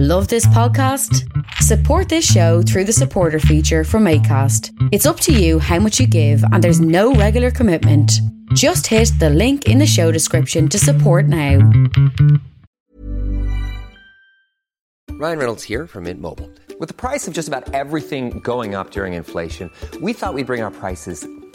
Love this podcast? Support this show through the supporter feature from ACAST. It's up to you how much you give, and there's no regular commitment. Just hit the link in the show description to support now. Ryan Reynolds here from Mint Mobile. With the price of just about everything going up during inflation, we thought we'd bring our prices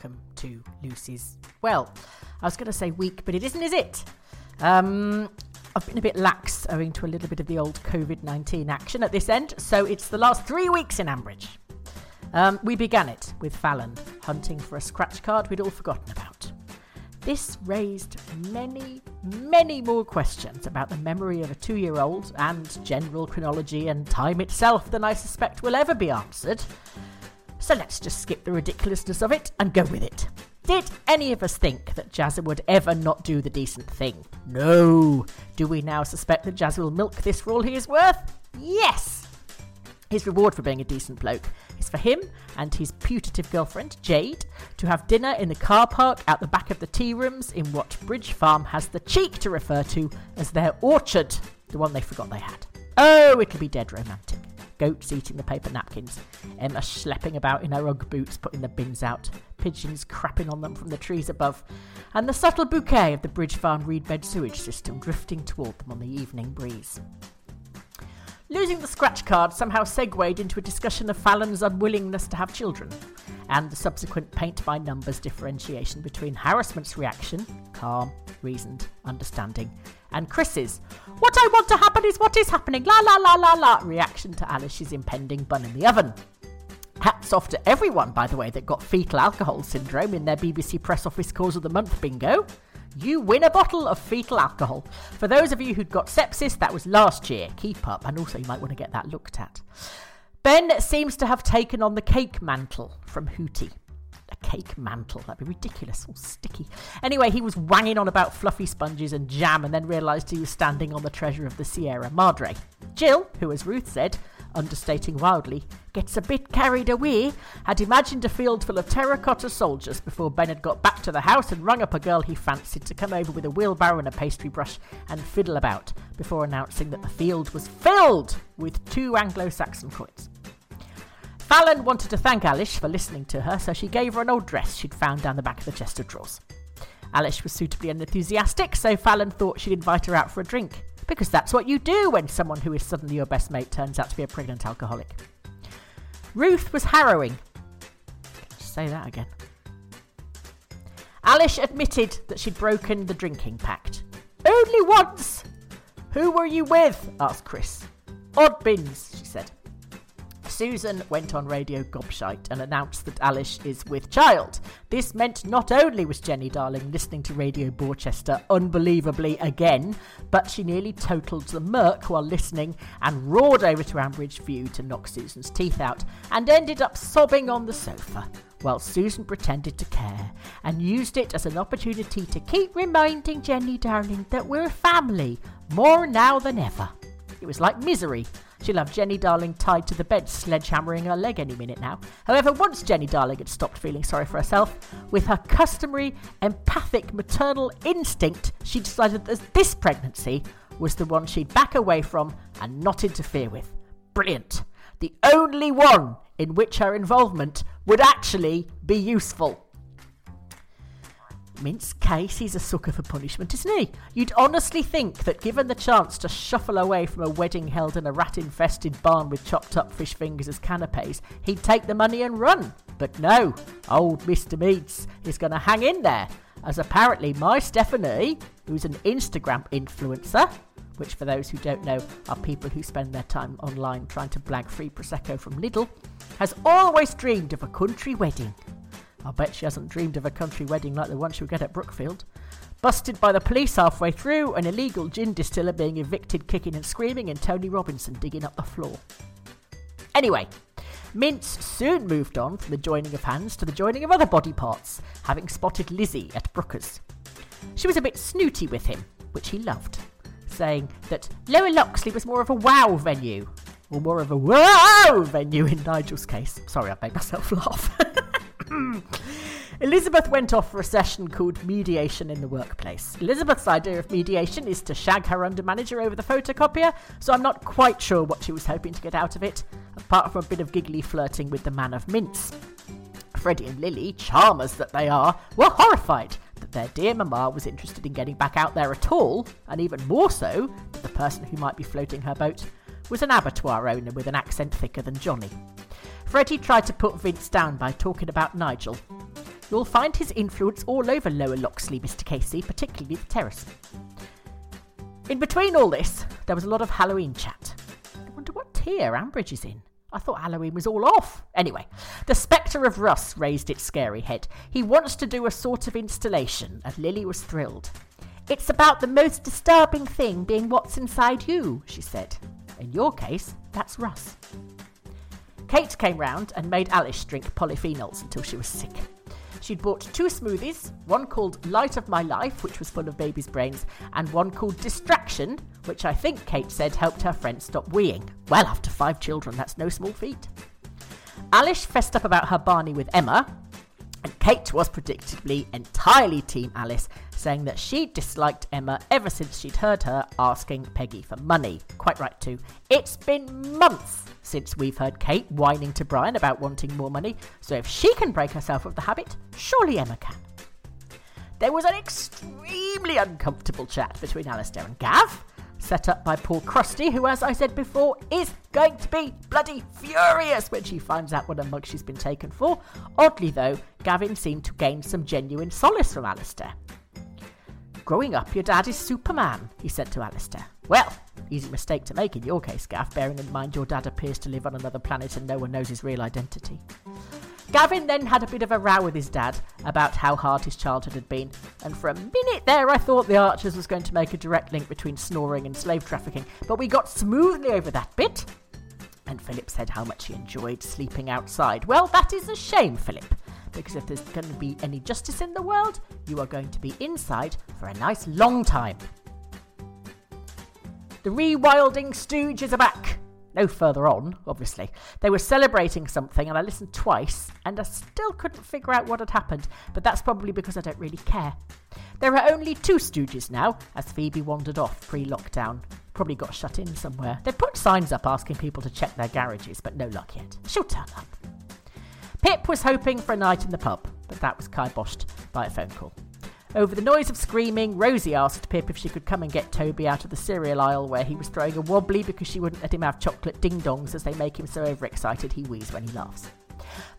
welcome to Lucy's. Well, I was going to say week, but it isn't, is it? Um, I've been a bit lax owing to a little bit of the old COVID 19 action at this end, so it's the last three weeks in Ambridge. Um, we began it with Fallon hunting for a scratch card we'd all forgotten about. This raised many, many more questions about the memory of a two year old and general chronology and time itself than I suspect will ever be answered. So let's just skip the ridiculousness of it and go with it. Did any of us think that Jazza would ever not do the decent thing? No. Do we now suspect that Jazza will milk this for all he is worth? Yes. His reward for being a decent bloke is for him and his putative girlfriend, Jade, to have dinner in the car park out the back of the tea rooms in what Bridge Farm has the cheek to refer to as their orchard, the one they forgot they had. Oh, it'll be dead romantic. Goats eating the paper napkins, Emma schlepping about in her Ugg boots, putting the bins out, pigeons crapping on them from the trees above, and the subtle bouquet of the Bridge Farm reed bed sewage system drifting toward them on the evening breeze. Losing the scratch card somehow segued into a discussion of Fallon's unwillingness to have children, and the subsequent paint by numbers differentiation between Harrison's reaction, calm, reasoned, understanding, and Chris's, what I want to happen is what is happening, la la la la la, reaction to Alice's impending bun in the oven. Hats off to everyone, by the way, that got fetal alcohol syndrome in their BBC Press Office Cause of the Month bingo. You win a bottle of fetal alcohol. For those of you who'd got sepsis, that was last year. Keep up, and also you might want to get that looked at. Ben seems to have taken on the cake mantle from Hootie. A cake mantle, that'd be ridiculous, all sticky. Anyway, he was wanging on about fluffy sponges and jam and then realised he was standing on the treasure of the Sierra Madre. Jill, who, as Ruth said, understating wildly, gets a bit carried away, had imagined a field full of terracotta soldiers before Ben had got back to the house and rung up a girl he fancied to come over with a wheelbarrow and a pastry brush and fiddle about, before announcing that the field was filled with two Anglo Saxon coins. Fallon wanted to thank Alice for listening to her, so she gave her an old dress she'd found down the back of the chest of drawers. Alice was suitably unenthusiastic, so Fallon thought she'd invite her out for a drink, because that's what you do when someone who is suddenly your best mate turns out to be a pregnant alcoholic. Ruth was harrowing. Say that again. Alice admitted that she'd broken the drinking pact. Only once! Who were you with? asked Chris. Oddbins, she said. Susan went on Radio Gobshite and announced that Alice is with child. This meant not only was Jenny Darling listening to Radio Borchester unbelievably again, but she nearly totaled the murk while listening and roared over to Ambridge View to knock Susan's teeth out and ended up sobbing on the sofa while Susan pretended to care and used it as an opportunity to keep reminding Jenny Darling that we're a family more now than ever. It was like misery. She'll have Jenny Darling tied to the bed, sledgehammering her leg any minute now. However, once Jenny Darling had stopped feeling sorry for herself, with her customary empathic maternal instinct, she decided that this pregnancy was the one she'd back away from and not interfere with. Brilliant. The only one in which her involvement would actually be useful. Vince Casey, he's a sucker for punishment, isn't he? You'd honestly think that given the chance to shuffle away from a wedding held in a rat infested barn with chopped up fish fingers as canapes, he'd take the money and run. But no, old Mr. Meads is going to hang in there, as apparently my Stephanie, who's an Instagram influencer, which for those who don't know are people who spend their time online trying to blag free Prosecco from Lidl, has always dreamed of a country wedding I'll bet she hasn't dreamed of a country wedding like the one she'll get at Brookfield. Busted by the police halfway through, an illegal gin distiller being evicted, kicking and screaming, and Tony Robinson digging up the floor. Anyway, Mintz soon moved on from the joining of hands to the joining of other body parts, having spotted Lizzie at Brooker's. She was a bit snooty with him, which he loved, saying that Lower Loxley was more of a wow venue, or more of a wow venue in Nigel's case. Sorry, I made myself laugh. Mm. Elizabeth went off for a session called Mediation in the Workplace. Elizabeth's idea of mediation is to shag her under manager over the photocopier, so I'm not quite sure what she was hoping to get out of it, apart from a bit of giggly flirting with the man of mints. Freddie and Lily, charmers that they are, were horrified that their dear mamma was interested in getting back out there at all, and even more so that the person who might be floating her boat was an abattoir owner with an accent thicker than Johnny. Freddie tried to put Vince down by talking about Nigel, You'll find his influence all over Lower Loxley, Mr. Casey, particularly the terrace. In between all this, there was a lot of Halloween chat. I wonder what tier Ambridge is in. I thought Halloween was all off. Anyway, the spectre of Russ raised its scary head. He wants to do a sort of installation, and Lily was thrilled. It's about the most disturbing thing being what's inside you, she said. In your case, that's Russ. Kate came round and made Alice drink polyphenols until she was sick. She'd bought two smoothies, one called Light of My Life, which was full of baby's brains, and one called Distraction, which I think Kate said helped her friend stop weeing. Well, after five children, that's no small feat. Alice fessed up about her Barney with Emma, Kate was predictably entirely Team Alice, saying that she disliked Emma ever since she'd heard her asking Peggy for money. Quite right, too. It's been months since we've heard Kate whining to Brian about wanting more money, so if she can break herself of the habit, surely Emma can. There was an extremely uncomfortable chat between Alistair and Gav, set up by poor Kirsty, who, as I said before, is going to be bloody furious when she finds out what a mug she's been taken for. Oddly, though, Gavin seemed to gain some genuine solace from Alistair. Growing up, your dad is Superman, he said to Alistair. Well, easy mistake to make in your case, Gav, bearing in mind your dad appears to live on another planet and no one knows his real identity. Gavin then had a bit of a row with his dad about how hard his childhood had been, and for a minute there I thought the Archers was going to make a direct link between snoring and slave trafficking, but we got smoothly over that bit. And Philip said how much he enjoyed sleeping outside. Well, that is a shame, Philip, because if there's going to be any justice in the world, you are going to be inside for a nice long time. The rewilding stooges are back no further on, obviously. They were celebrating something, and I listened twice, and I still couldn't figure out what had happened, but that's probably because I don't really care. There are only two Stooges now, as Phoebe wandered off pre lockdown. Probably got shut in somewhere. They put signs up asking people to check their garages, but no luck yet. She'll turn up. Pip was hoping for a night in the pub, but that was kiboshed by a phone call. Over the noise of screaming, Rosie asked Pip if she could come and get Toby out of the cereal aisle where he was throwing a wobbly because she wouldn't let him have chocolate ding dongs as they make him so overexcited he wheezes when he laughs.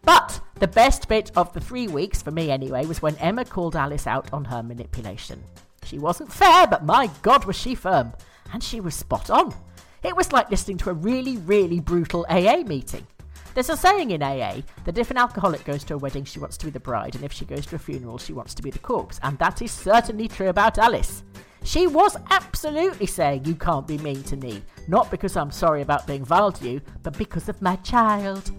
But the best bit of the three weeks, for me anyway, was when Emma called Alice out on her manipulation. She wasn't fair, but my God was she firm. And she was spot on. It was like listening to a really, really brutal AA meeting. There's a saying in AA that if an alcoholic goes to a wedding, she wants to be the bride, and if she goes to a funeral, she wants to be the corpse. And that is certainly true about Alice. She was absolutely saying, You can't be mean to me. Not because I'm sorry about being vile to you, but because of my child.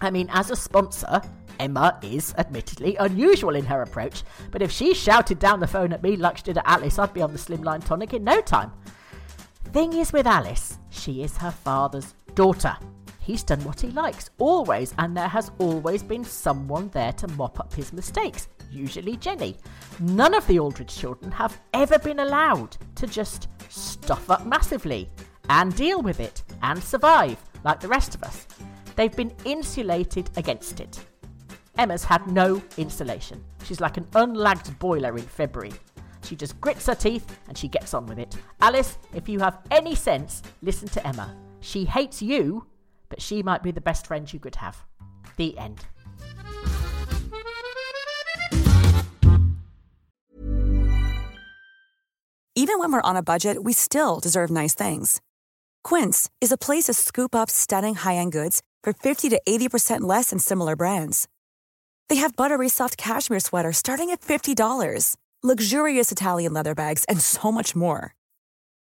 I mean, as a sponsor, Emma is admittedly unusual in her approach, but if she shouted down the phone at me like she did at Alice, I'd be on the slimline tonic in no time. Thing is with Alice, she is her father's daughter. He's done what he likes, always, and there has always been someone there to mop up his mistakes, usually Jenny. None of the Aldridge children have ever been allowed to just stuff up massively and deal with it and survive like the rest of us. They've been insulated against it. Emma's had no insulation. She's like an unlagged boiler in February. She just grits her teeth and she gets on with it. Alice, if you have any sense, listen to Emma. She hates you but she might be the best friend you could have. The end. Even when we're on a budget, we still deserve nice things. Quince is a place to scoop up stunning high end goods for 50 to 80% less than similar brands. They have buttery soft cashmere sweaters starting at $50 luxurious Italian leather bags, and so much more.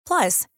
Plus,